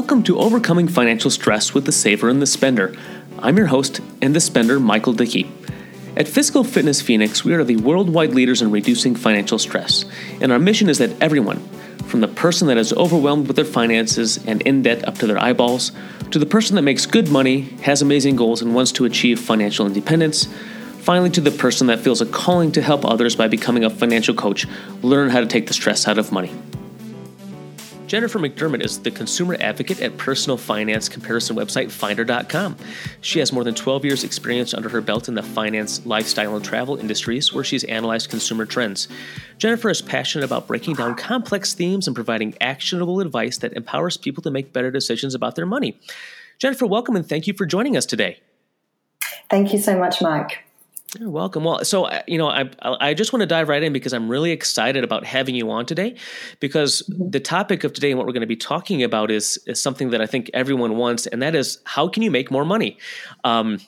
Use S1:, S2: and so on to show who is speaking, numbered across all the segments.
S1: Welcome to Overcoming Financial Stress with the Saver and the Spender. I'm your host and the spender, Michael Dickey. At Fiscal Fitness Phoenix, we are the worldwide leaders in reducing financial stress, and our mission is that everyone, from the person that is overwhelmed with their finances and in debt up to their eyeballs, to the person that makes good money, has amazing goals, and wants to achieve financial independence, finally to the person that feels a calling to help others by becoming a financial coach, learn how to take the stress out of money. Jennifer McDermott is the consumer advocate at personal finance comparison website Finder.com. She has more than 12 years' experience under her belt in the finance, lifestyle, and travel industries where she's analyzed consumer trends. Jennifer is passionate about breaking down complex themes and providing actionable advice that empowers people to make better decisions about their money. Jennifer, welcome and thank you for joining us today.
S2: Thank you so much, Mike.
S1: You're welcome. Well, so uh, you know, I I just want to dive right in because I'm really excited about having you on today, because mm-hmm. the topic of today and what we're going to be talking about is is something that I think everyone wants, and that is how can you make more money. Um,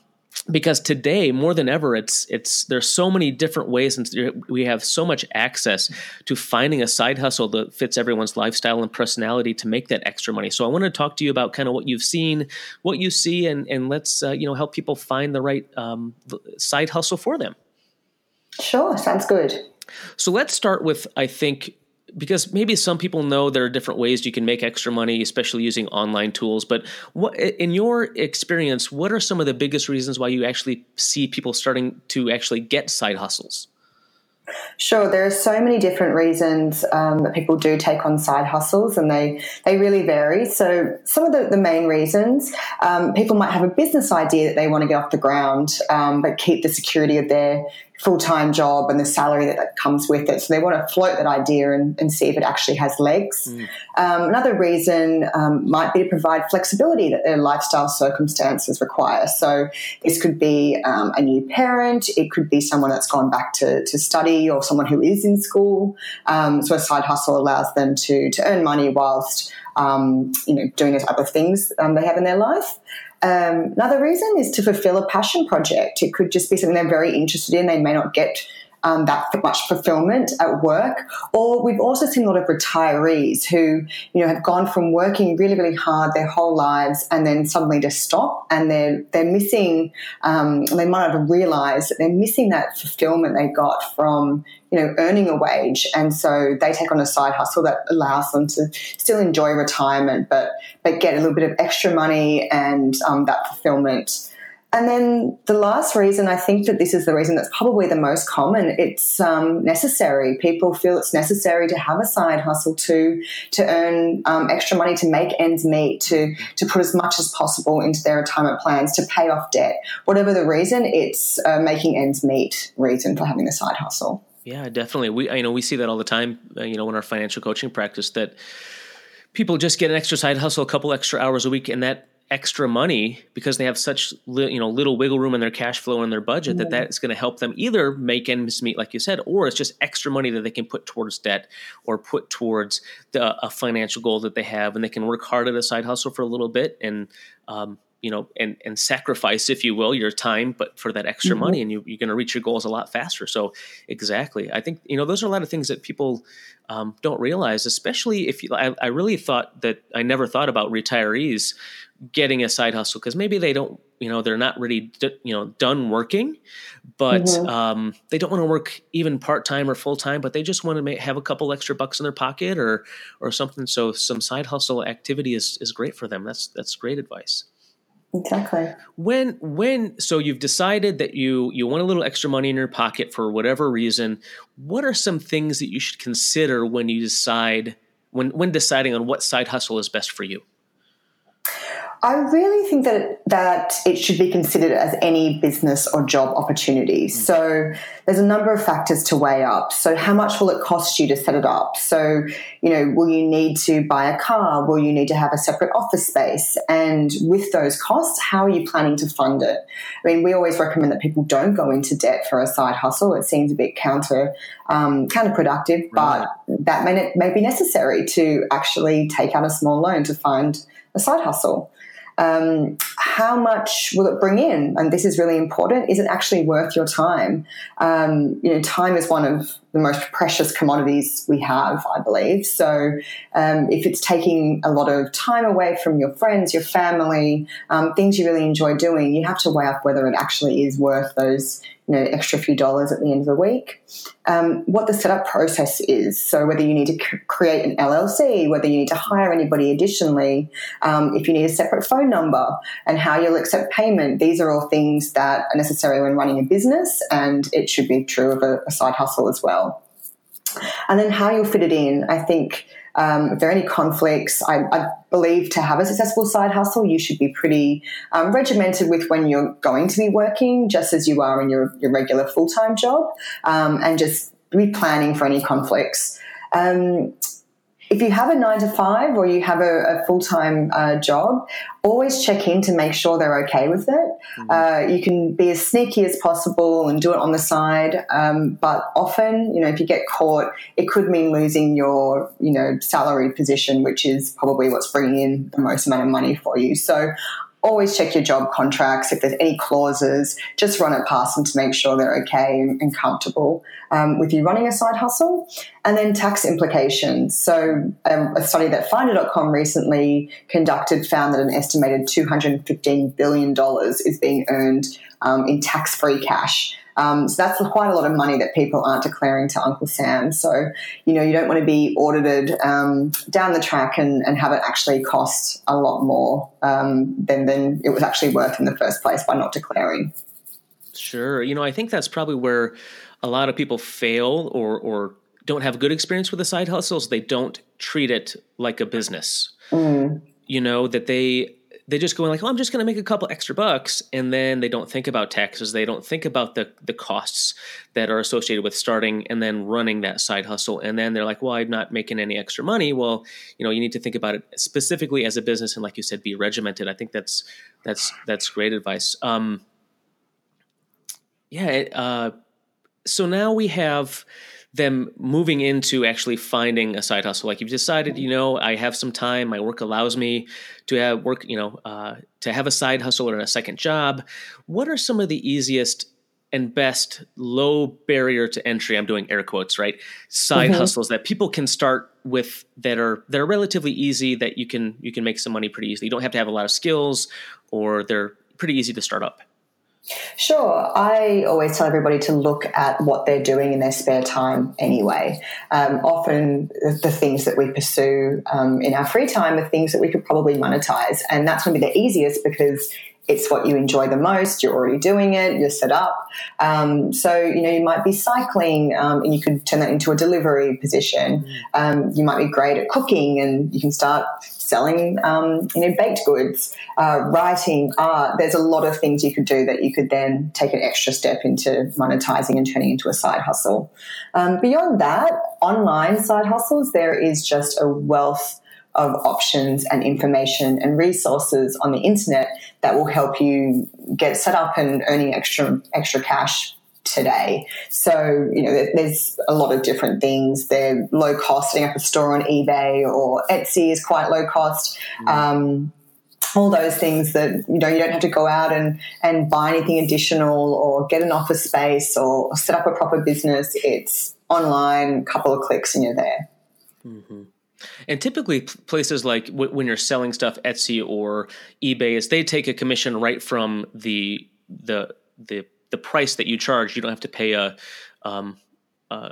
S1: because today more than ever it's it's there's so many different ways and we have so much access to finding a side hustle that fits everyone's lifestyle and personality to make that extra money. So i want to talk to you about kind of what you've seen what you see and and let's uh, you know help people find the right um, side hustle for them.
S2: Sure sounds good.
S1: So let's start with i think because maybe some people know there are different ways you can make extra money, especially using online tools. But what, in your experience, what are some of the biggest reasons why you actually see people starting to actually get side hustles?
S2: Sure, there are so many different reasons um, that people do take on side hustles, and they they really vary. So, some of the, the main reasons um, people might have a business idea that they want to get off the ground, um, but keep the security of their full time job and the salary that, that comes with it. So they want to float that idea and, and see if it actually has legs. Mm. Um, another reason um, might be to provide flexibility that their lifestyle circumstances require. So this could be um, a new parent, it could be someone that's gone back to, to study or someone who is in school. Um, so a side hustle allows them to, to earn money whilst um, you know doing those other things um, they have in their life. Um, another reason is to fulfill a passion project. It could just be something they're very interested in. They may not get um, that much fulfillment at work. Or we've also seen a lot of retirees who, you know, have gone from working really, really hard their whole lives and then suddenly just stop and they're they're missing. Um, they might not have realised that they're missing that fulfillment they got from you know earning a wage, and so they take on a side hustle that allows them to still enjoy retirement, but but get a little bit of extra money and um, that fulfillment and then the last reason, I think that this is the reason that's probably the most common. It's um, necessary. People feel it's necessary to have a side hustle to to earn um, extra money to make ends meet, to to put as much as possible into their retirement plans, to pay off debt. Whatever the reason, it's making ends meet reason for having a side hustle.
S1: Yeah, definitely. We you know we see that all the time. Uh, you know, in our financial coaching practice, that people just get an extra side hustle, a couple extra hours a week, and that extra money because they have such li- you know little wiggle room in their cash flow and their budget that that is going to help them either make ends meet like you said or it's just extra money that they can put towards debt or put towards the, a financial goal that they have. And they can work hard at a side hustle for a little bit and um, you know and and sacrifice if you will your time but for that extra mm-hmm. money and you, you're going to reach your goals a lot faster. So exactly. I think you know those are a lot of things that people um, don't realize especially if you I, I really thought that i never thought about retirees getting a side hustle because maybe they don't you know they're not really you know done working but mm-hmm. um, they don't want to work even part-time or full-time but they just want to make, have a couple extra bucks in their pocket or or something. So some side hustle activity is is great for them. That's that's great advice.
S2: Exactly.
S1: When when so you've decided that you you want a little extra money in your pocket for whatever reason what are some things that you should consider when you decide when when deciding on what side hustle is best for you
S2: I really think that that it should be considered as any business or job opportunity. Mm. So there's a number of factors to weigh up. So how much will it cost you to set it up? So, you know, will you need to buy a car? Will you need to have a separate office space? And with those costs, how are you planning to fund it? I mean, we always recommend that people don't go into debt for a side hustle. It seems a bit counter um, counterproductive, right. but that may, may be necessary to actually take out a small loan to find a side hustle. Um, how much will it bring in? And this is really important. Is it actually worth your time? Um, you know, time is one of the most precious commodities we have, I believe. So um, if it's taking a lot of time away from your friends, your family, um, things you really enjoy doing, you have to weigh up whether it actually is worth those you know, extra few dollars at the end of the week. Um, what the setup process is. So whether you need to c- create an LLC, whether you need to hire anybody additionally, um, if you need a separate phone number, and how you'll accept payment. These are all things that are necessary when running a business, and it should be true of a, a side hustle as well. And then how you'll fit it in. I think um, if there are any conflicts, I, I, believe to have a successful side hustle, you should be pretty um, regimented with when you're going to be working, just as you are in your, your regular full time job, um, and just be planning for any conflicts. Um, if you have a nine to five or you have a, a full time uh, job, always check in to make sure they're okay with it. Mm-hmm. Uh, you can be as sneaky as possible and do it on the side, um, but often, you know, if you get caught, it could mean losing your, you know, salary position, which is probably what's bringing in the most amount of money for you. So always check your job contracts. If there's any clauses, just run it past them to make sure they're okay and, comfortable um, with you running a side hustle. And then tax implications. So um, a study that Finder.com recently conducted found that an estimated $215 billion is being earned um, in tax-free cash um, so that's quite a lot of money that people aren't declaring to Uncle Sam. So, you know, you don't want to be audited um, down the track and, and, have it actually cost a lot more um, than, than it was actually worth in the first place by not declaring.
S1: Sure. You know, I think that's probably where a lot of people fail or, or don't have good experience with the side hustles. They don't treat it like a business. Mm. You know, that they they just go like, "Oh, I'm just going to make a couple extra bucks," and then they don't think about taxes. They don't think about the the costs that are associated with starting and then running that side hustle. And then they're like, "Well, I'm not making any extra money." Well, you know, you need to think about it specifically as a business, and like you said, be regimented. I think that's that's that's great advice. Um, yeah. Uh, so now we have them moving into actually finding a side hustle. Like you've decided, you know, I have some time. My work allows me to have work, you know, uh, to have a side hustle or a second job. What are some of the easiest and best low barrier to entry? I'm doing air quotes, right? Side mm-hmm. hustles that people can start with that are that are relatively easy that you can you can make some money pretty easily. You don't have to have a lot of skills, or they're pretty easy to start up.
S2: Sure. I always tell everybody to look at what they're doing in their spare time anyway. Um, often the things that we pursue um, in our free time are things that we could probably monetize. And that's going to be the easiest because it's what you enjoy the most. You're already doing it. You're set up. Um, so you know you might be cycling, um, and you could turn that into a delivery position. Mm. Um, you might be great at cooking, and you can start selling, um, you know, baked goods, uh, writing, art. There's a lot of things you could do that you could then take an extra step into monetizing and turning into a side hustle. Um, beyond that, online side hustles, there is just a wealth of options and information and resources on the internet that will help you get set up and earning extra extra cash today. So, you know, there's a lot of different things. They're low cost, setting up a store on eBay or Etsy is quite low cost. Mm. Um, all those things that you know you don't have to go out and and buy anything additional or get an office space or set up a proper business it's online couple of clicks and you're there
S1: mm-hmm. And typically, places like w- when you're selling stuff, Etsy or eBay, is they take a commission right from the the the the price that you charge. You don't have to pay a um,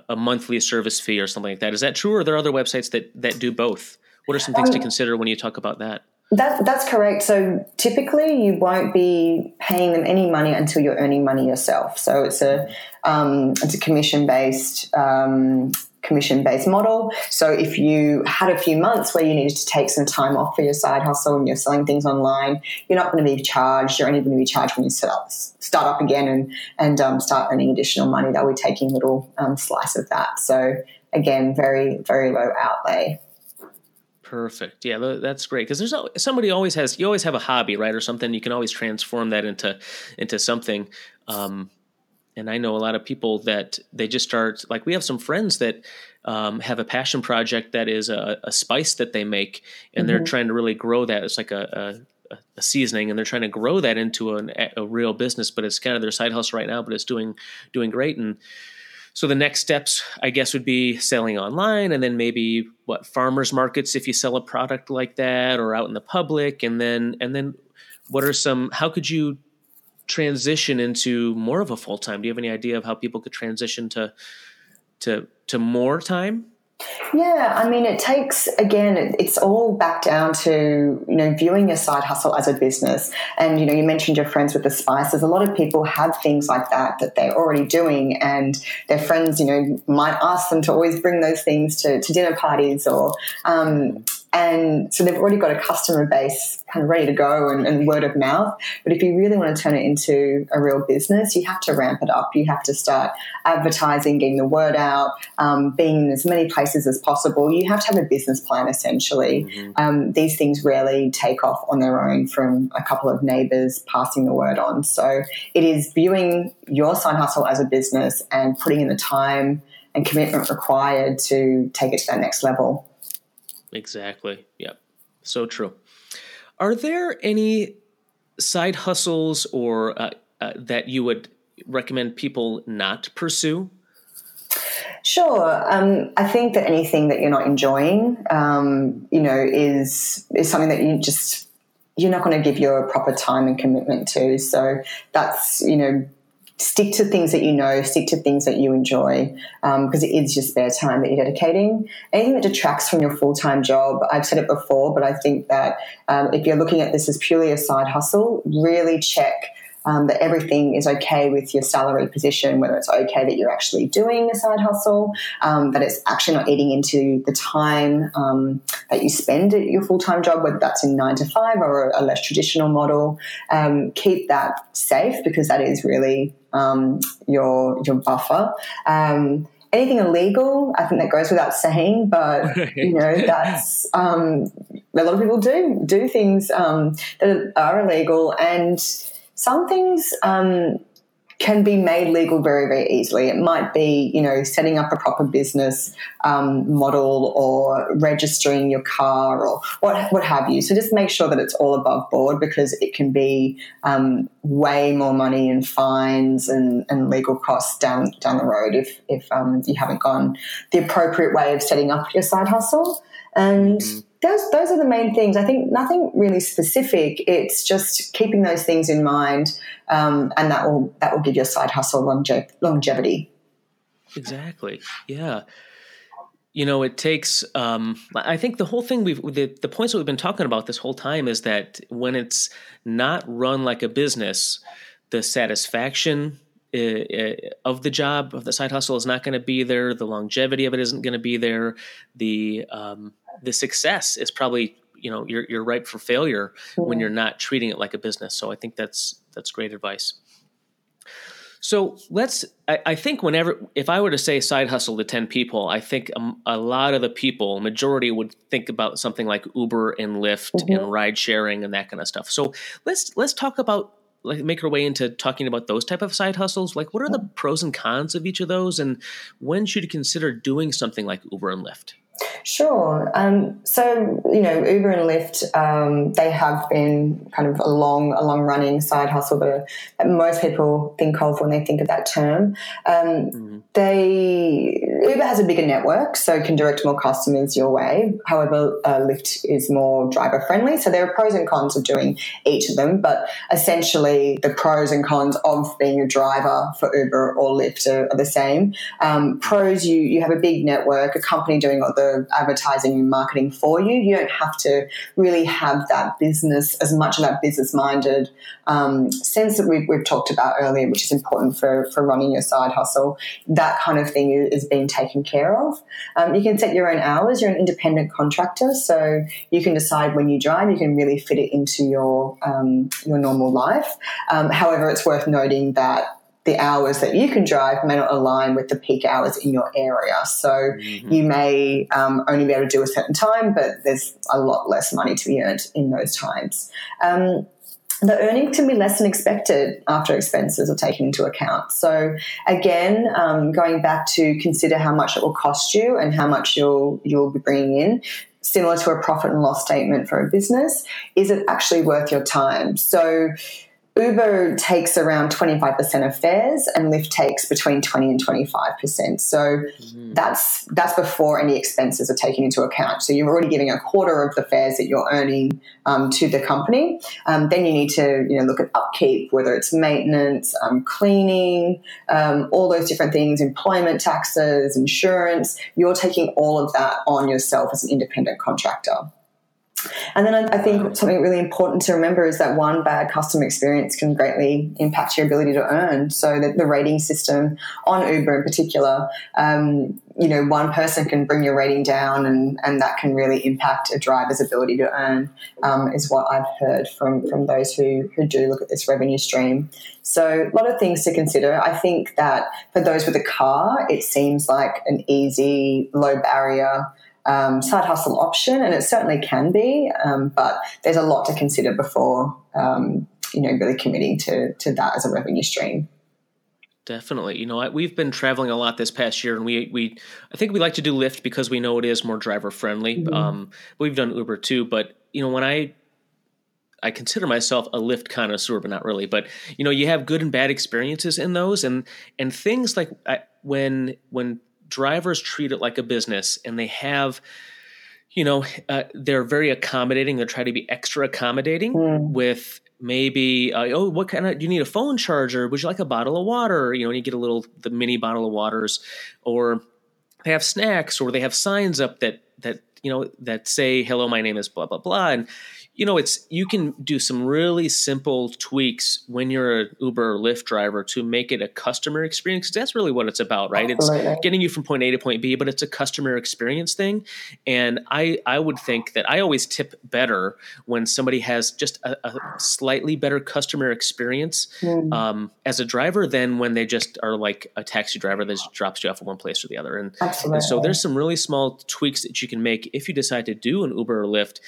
S1: a monthly service fee or something like that. Is that true, or are there other websites that that do both? What are some things um, to consider when you talk about that?
S2: That, that's correct. So typically, you won't be paying them any money until you're earning money yourself. So it's a um, it's a commission based um, commission based model. So if you had a few months where you needed to take some time off for your side hustle and you're selling things online, you're not going to be charged. You're only going to be charged when you set up, start up again and and um, start earning additional money. They'll be taking a little um, slice of that. So again, very very low outlay.
S1: Perfect. Yeah, that's great because there's somebody always has you always have a hobby, right, or something. You can always transform that into into something. Um, and I know a lot of people that they just start like we have some friends that um, have a passion project that is a, a spice that they make, and mm-hmm. they're trying to really grow that. It's like a, a, a, seasoning, and they're trying to grow that into an, a real business. But it's kind of their side hustle right now, but it's doing doing great. And so the next steps, I guess, would be selling online, and then maybe what farmers markets if you sell a product like that, or out in the public, and then and then what are some? How could you transition into more of a full time? Do you have any idea of how people could transition to to to more time?
S2: Yeah, I mean, it takes again. It's all back down to you know viewing your side hustle as a business, and you know you mentioned your friends with the spices. A lot of people have things like that that they're already doing, and their friends, you know, might ask them to always bring those things to, to dinner parties or um, and so they've already got a customer base kind of ready to go and, and, word of mouth. But if you really want to turn it into a real business, you have to ramp it up. You have to start advertising, getting the word out, um, being in as many places as possible. You have to have a business plan essentially. Mm-hmm. Um, these things rarely take off on their own from a couple of neighbors passing the word on. So it is viewing your side hustle as a business and putting in the time and commitment required to take it to that next level.
S1: Exactly. Yep. So true. Are there any side hustles or uh, uh, that you would recommend people not pursue?
S2: Sure. Um, I think that anything that you're not enjoying, um, you know, is is something that you just you're not going to give your proper time and commitment to. So that's you know stick to things that you know, stick to things that you enjoy, because um, it is your spare time that you're dedicating. Anything that detracts from your full time job, I've said it before, but I think that um, if you're looking at this as purely a side hustle, really check um, that everything is okay with your salary position, whether it's okay that you're actually doing a side hustle, um, that it's actually not eating into the time um, that you spend at your full time job, whether that's in nine to five or a, less traditional model. Um, keep that safe because that is really um, your your buffer um, anything illegal, I think that goes without saying, but you know, that's um, a lot of people do do things um, that are illegal, and some things um, can be made legal very, very easily. It might be, you know, setting up a proper business um, model or registering your car or what, what have you. So just make sure that it's all above board because it can be um, way more money and fines and, and legal costs down down the road if if um, you haven't gone the appropriate way of setting up your side hustle. And mm-hmm those those are the main things. I think nothing really specific. It's just keeping those things in mind, um, and that will that will give your side hustle longe- longevity.
S1: Exactly. Yeah. You know, it takes. Um, I think the whole thing we've the, the points that we've been talking about this whole time is that when it's not run like a business, the satisfaction uh, uh, of the job of the side hustle is not going to be there. The longevity of it isn't going to be there. The um, the success is probably you know you're you're ripe for failure mm-hmm. when you're not treating it like a business. So I think that's that's great advice. So let's. I, I, think whenever, if I were to say side hustle to ten people, I think a, a lot of the people, majority, would think about something like Uber and Lyft mm-hmm. and ride sharing and that kind of stuff. So let's let's talk about like make our way into talking about those type of side hustles. Like, what are the pros and cons of each of those, and when should you consider doing something like Uber and Lyft?
S2: Sure. Um, so you know, Uber and Lyft, um, they have been kind of a long, a long running side hustle that, most people think of when they think of that term. Um, mm-hmm. They Uber has a bigger network, so can direct more customers your way. However, uh, Lyft is more driver friendly, so there are pros and cons of doing each of them. But essentially, the pros and cons of being a driver for Uber or Lyft are, are the same. Um, pros, you you have a big network, a company doing all the advertising and marketing for you. You don't have to really have that business as much of that business minded um, sense that we've, we've, talked about earlier, which is important for, for running your side hustle. That kind of thing is, being taken care of. Um, you can set your own hours. You're an independent contractor, so you can decide when you drive. You can really fit it into your um, your normal life. Um, however, it's worth noting that the hours that you can drive may not align with the peak hours in your area. So mm-hmm. you may um, only be able to do a certain time, but there's a lot less money to be earned in those times. Um, the earnings can be less than expected after expenses are taken into account. So again, um, going back to consider how much it will cost you and how much you'll you'll be bringing in. Similar to a profit and loss statement for a business, is it actually worth your time? So Uber takes around 25% of fares and Lyft takes between 20 and 25%. So mm-hmm. that's that's before any expenses are taken into account. So you're already giving a quarter of the fares that you're earning um, to the company. Um, then you need to you know look at upkeep, whether it's maintenance, um, cleaning, um, all those different things, employment taxes, insurance. You're taking all of that on yourself as an independent contractor. And then I, I, think something really important to remember is that one bad customer experience can greatly impact your ability to earn. So that the rating system on Uber in particular, um, you know, one person can bring your rating down, and, and that can really impact a driver's ability to earn. Um, is what I've heard from from those who who do look at this revenue stream. So a lot of things to consider. I think that for those with a car, it seems like an easy, low barrier um, side hustle option, and it certainly can be, um, but there's a lot to consider before um, you know really committing to to that as a revenue stream.
S1: Definitely, you know, we've been traveling a lot this past year, and we we I think we like to do Lyft because we know it is more driver friendly. Mm-hmm. Um, we've done Uber too, but you know, when I I consider myself a Lyft connoisseur, but not really. But you know, you have good and bad experiences in those, and and things like I, when when drivers treat it like a business and they have you know uh, they're very accommodating. They try to be extra accommodating mm. with maybe uh, oh what kind of do you need a phone charger? Would you like a bottle of water? You know and you get a little the mini bottle of waters. Or they have snacks or they have signs up that that you know that say hello my name is blah blah blah and you know, it's you can do some really simple tweaks when you're an Uber or Lyft driver to make it a customer experience. Because that's really what it's about, right? It's getting you from point A to point B, but it's a customer experience thing. And I I would think that I always tip better when somebody has just a, a slightly better customer experience mm. um, as a driver than when they just are like a taxi driver that just drops you off at one place or the other. And, and so there's some really small tweaks that you can make if you decide to do an Uber or Lyft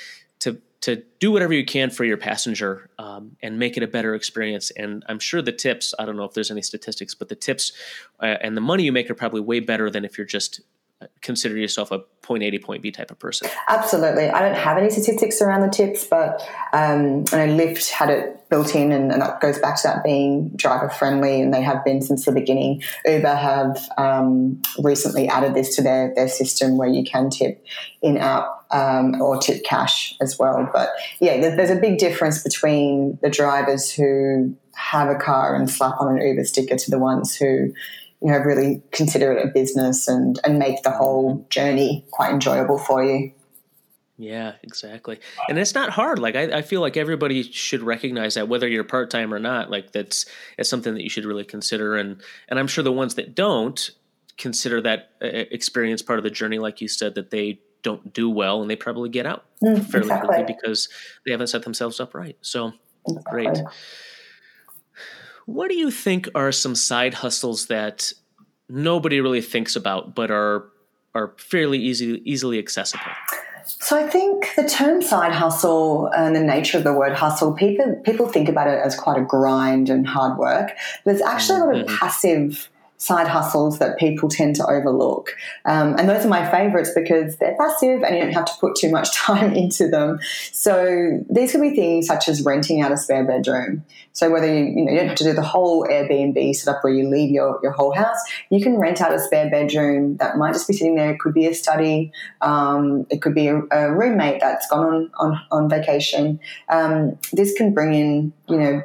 S1: to do whatever you can for your passenger um, and make it a better experience. And I'm sure the tips, I don't know if there's any statistics, but the tips uh, and the money you make are probably way better than if you're just uh, consider yourself a point A to point B type of person.
S2: Absolutely. I don't have any statistics around the tips, but um, I know Lyft had it built in, and, and, that goes back to that being driver friendly, and they have been since the beginning. Uber have um, recently added this to their, their system where you can tip in app um, or tip cash as well. But yeah, there's a big difference between the drivers who have a car and slap on an Uber sticker to the ones who you know really consider it a business and and make the whole journey quite enjoyable for you.
S1: Yeah, exactly. And it's not hard. Like I, I feel like everybody should recognize that whether you're part time or not. Like that's it's something that you should really consider. And and I'm sure the ones that don't consider that uh, experience part of the journey, like you said, that they don't do well and they probably get out mm, fairly exactly. quickly because they haven't set themselves up right. So exactly. great. What do you think are some side hustles that nobody really thinks about but are are fairly easy easily accessible?
S2: So I think the term side hustle and the nature of the word hustle, people people think about it as quite a grind and hard work. There's actually a lot of mm-hmm. passive side hustles that people tend to overlook. Um, and those are my favorites because they're passive and you don't have to put too much time into them. So these could be things such as renting out a spare bedroom. So whether you, you, know, you don't have to do the whole Airbnb setup where you leave your, your whole house, you can rent out a spare bedroom that might just be sitting there. It could be a study. Um, it could be a, a, roommate that's gone on, on, on vacation. Um, this can bring in, you know,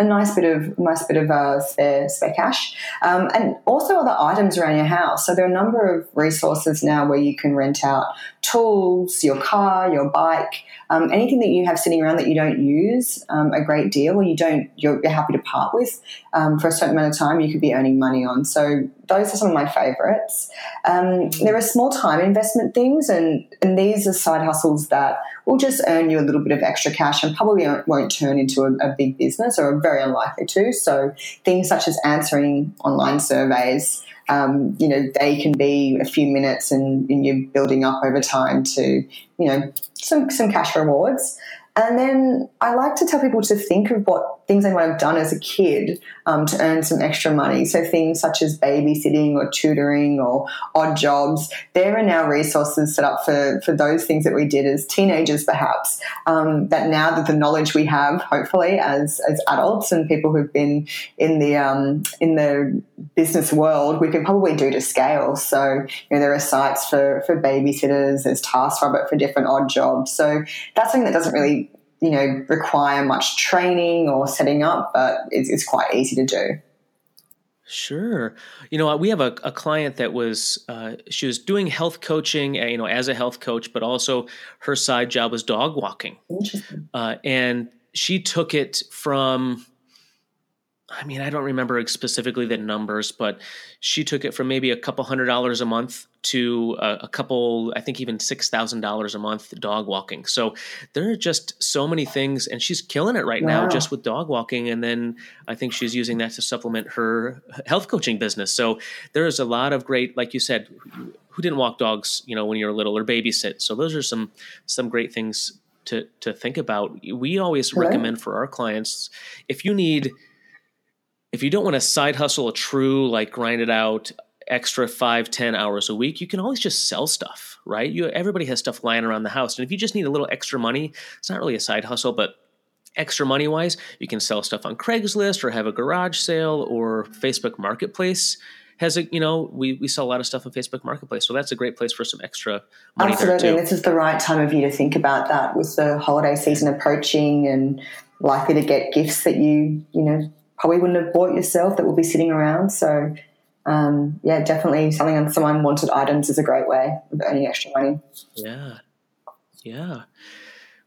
S2: a nice bit of nice bit of uh, spare spare cash, um, and also other items around your house. So there are a number of resources now where you can rent out tools, your car, your bike, um, anything that you have sitting around that you don't use um, a great deal or you don't you're, you're happy to part with um, for a certain amount of time. You could be earning money on. So those are some of my favorites. Um, there are small time investment things, and, and these are side hustles that will just earn you a little bit of extra cash and probably won't turn into a, a big business or are very unlikely to. So things such as answering online surveys. Um, you know, they can be a few minutes and, and, you're building up over time to, you know, some, some cash rewards. And then I like to tell people to think of what things they might have done as a kid um, to earn some extra money. So things such as babysitting or tutoring or odd jobs, there are now resources set up for, for those things that we did as teenagers, perhaps. Um, that now that the knowledge we have, hopefully, as as adults and people who've been in the um, in the business world, we can probably do to scale. So you know, there are sites for for babysitters, there's TaskRabbit for different odd jobs. So that's something that doesn't really you know require much training or setting up, but it's, it's quite easy to do.
S1: Sure. You know, we have a, a client that was uh, she was doing health coaching, uh, you know, as a health coach, but also her side job was dog walking. Uh, and she took it from I mean, I don't remember specifically the numbers, but she took it from maybe a couple hundred dollars a month to a, a couple, I think even six thousand dollars a month dog walking. So there are just so many things, and she's killing it right wow. now just with dog walking. And then I think she's using that to supplement her health coaching business. So there is a lot of great, like you said, who didn't walk dogs, you know, when you were little or babysit. So those are some some great things to to think about. We always Hello? recommend for our clients if you need if you don't want to side hustle a true like grind it out extra five ten hours a week you can always just sell stuff right? You everybody has stuff lying around the house and if you just need a little extra money it's not really a side hustle but extra money wise you can sell stuff on craigslist or have a garage sale or facebook marketplace has a you know we, we sell a lot of stuff on facebook marketplace so that's a great place for some extra money
S2: absolutely this is the right time of year to think about that with the holiday season approaching and likely to get gifts that you you know probably wouldn't have bought yourself that will be sitting around. So, um, yeah, definitely selling on some unwanted items is a great way of earning extra money.
S1: Yeah, yeah.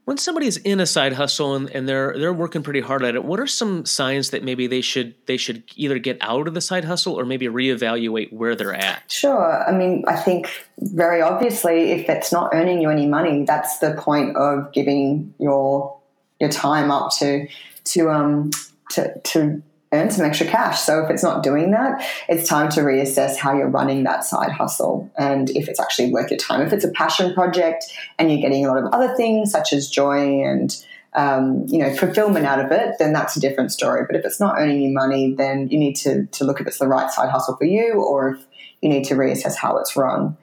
S1: When somebody's in a side hustle and, and they're they're working pretty hard at it, what are some signs that maybe they should they should either get out of the side hustle or maybe reevaluate where they're at?
S2: Sure. I mean, I think very obviously, if it's not earning you any money, that's the point of giving your your time up to to um, to, to earn some extra cash. So if it's not doing that, it's time to reassess how you're running that side hustle and if it's actually worth your time. If it's a passion project and you're getting a lot of other things such as joy and um, you know fulfillment out of it, then that's a different story. But if it's not earning you money, then you need to to look if it's the right side hustle for you, or if you need to reassess how it's run.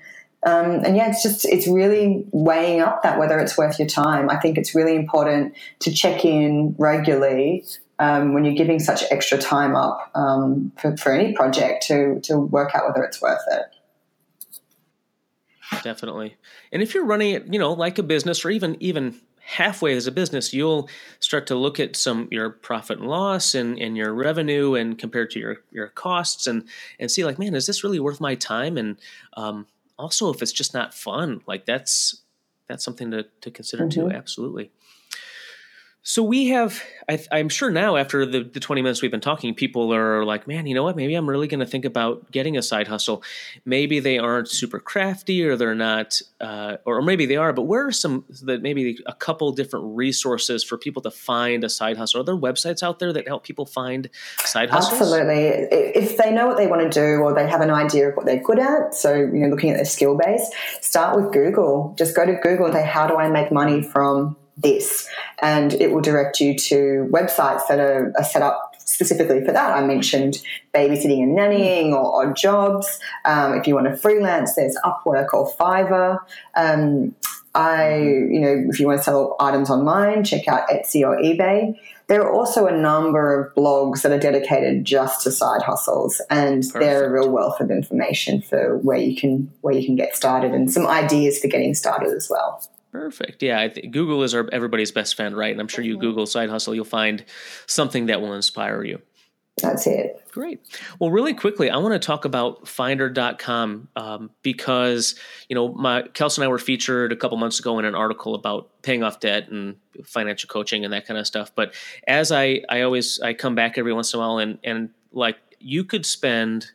S2: Um, and yeah, it's just it's really weighing up that whether it's worth your time. I think it's really important to check in regularly um, when you're giving such extra time up um, for, for any project to to work out whether it's worth it.
S1: Definitely, and if you're running it, you know, like a business or even even halfway as a business, you'll start to look at some your profit and loss and, and your revenue and compared to your your costs and and see like, man, is this really worth my time? And um, also, if it's just not fun, like that's that's something to to consider mm-hmm. too. Absolutely. So we have, I, am sure now after the, the 20 minutes we've been talking, people are like, man, you know what? Maybe I'm really going to think about getting a side hustle. Maybe they aren't super crafty or they're not, uh, or maybe they are, but where are some, that maybe a couple different resources for people to find a side hustle? Are there websites out there that help people find side hustles?
S2: Absolutely. If they know what they want to do or they have an idea of what they're good at, so, you know, looking at their skill base, start with Google. Just go to Google and say, how do I make money from this. And it will direct you to websites that are, are set up specifically for that. I mentioned babysitting and nannying or odd jobs. Um, if you want to freelance, there's Upwork or Fiverr. Um, I, you know, if you want to sell items online, check out Etsy or eBay. There are also a number of blogs that are dedicated just to side hustles, and Perfect. they're a real wealth of information for where you can where you can get started and some ideas for getting started as well.
S1: Perfect. Yeah, Google is our, everybody's best friend, right? And I'm sure you Google side hustle, you'll find something that will inspire you.
S2: That's it.
S1: Great. Well, really quickly, I want to talk about Finder.com um, because you know, my Kelsey and I were featured a couple months ago in an article about paying off debt and financial coaching and that kind of stuff. But as I, I always I come back every once in a while and and like you could spend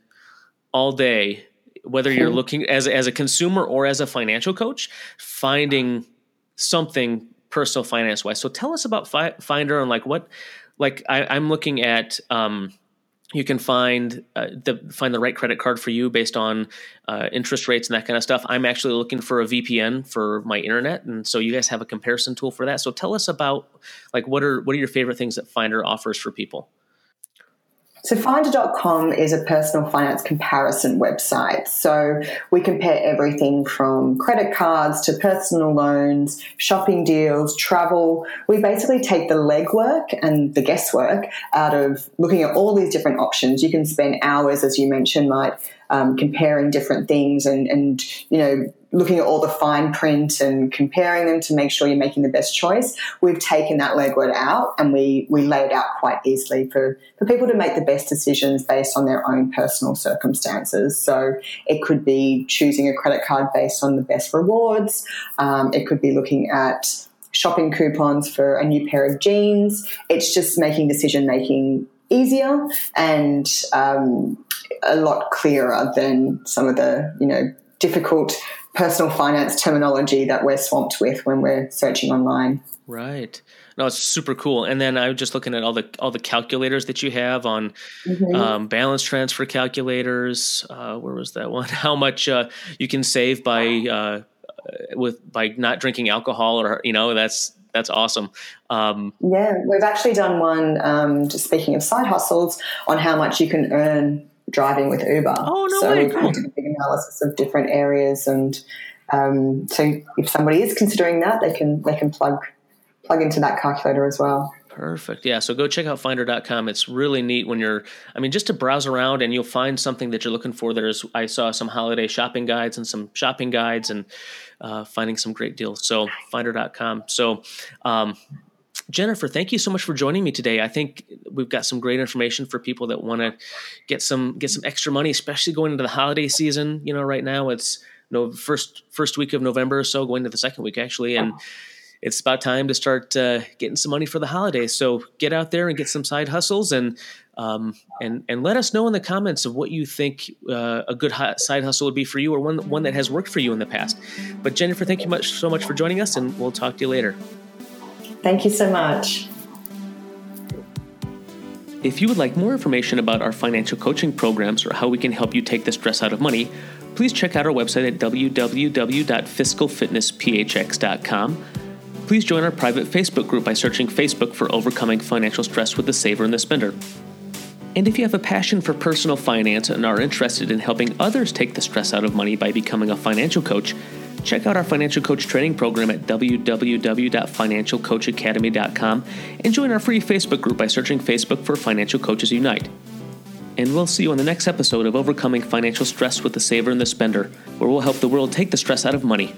S1: all day whether you're looking as as a consumer or as a financial coach, finding something personal finance wise. So tell us about Fi- Finder and like what, like I, am looking at, um, you can find uh, the find the right credit card for you based on uh, interest rates and that kind of stuff. I'm actually looking for a VPN for my internet, and so you guys have a comparison tool for that. So tell us about like what are what are your favorite things that Finder offers for people?
S2: So, Finder.com is a personal finance comparison website. So, we compare everything from credit cards to personal loans, shopping deals, travel. We basically take the legwork and the guesswork out of looking at all these different options. You can spend hours, as you mentioned, Mike, um, comparing different things and, and, you know, looking at all the fine print and comparing them to make sure you're making the best choice. We've taken that legwork out and we, we lay it out quite easily for, for people to make the best decisions based on their own personal circumstances. So it could be choosing a credit card based on the best rewards. Um, it could be looking at shopping coupons for a new pair of jeans. It's just making decision making easier and um, a lot clearer than some of the you know difficult personal finance terminology that we're swamped with when we're searching online.
S1: Right. No, it's super cool. And then I was just looking at all the all the calculators that you have on mm-hmm. um, balance transfer calculators. Uh, where was that one? How much uh, you can save by uh, with by not drinking alcohol, or you know, that's that's awesome.
S2: Um, yeah, we've actually done one. Um, just speaking of side hustles, on how much you can earn driving with Uber.
S1: Oh no! So way. we
S2: kind of did a big analysis of different areas, and um, so if somebody is considering that, they can they can plug plug into that calculator as well.
S1: Perfect. Yeah. So go check out finder.com. It's really neat when you're, I mean, just to browse around and you'll find something that you're looking for. There's, I saw some holiday shopping guides and some shopping guides and uh, finding some great deals. So finder.com. So, um, Jennifer, thank you so much for joining me today. I think we've got some great information for people that want to get some get some extra money, especially going into the holiday season. You know, right now it's you know first first week of November or so, going to the second week actually, and it's about time to start uh, getting some money for the holidays. So get out there and get some side hustles and um, and and let us know in the comments of what you think uh, a good side hustle would be for you, or one one that has worked for you in the past. But Jennifer, thank you much so much for joining us, and we'll talk to you later.
S2: Thank you so much.
S1: If you would like more information about our financial coaching programs or how we can help you take the stress out of money, please check out our website at www.fiscalfitnessphx.com. Please join our private Facebook group by searching Facebook for Overcoming Financial Stress with the Saver and the Spender. And if you have a passion for personal finance and are interested in helping others take the stress out of money by becoming a financial coach, Check out our financial coach training program at www.financialcoachacademy.com and join our free Facebook group by searching Facebook for Financial Coaches Unite. And we'll see you on the next episode of Overcoming Financial Stress with the Saver and the Spender, where we'll help the world take the stress out of money.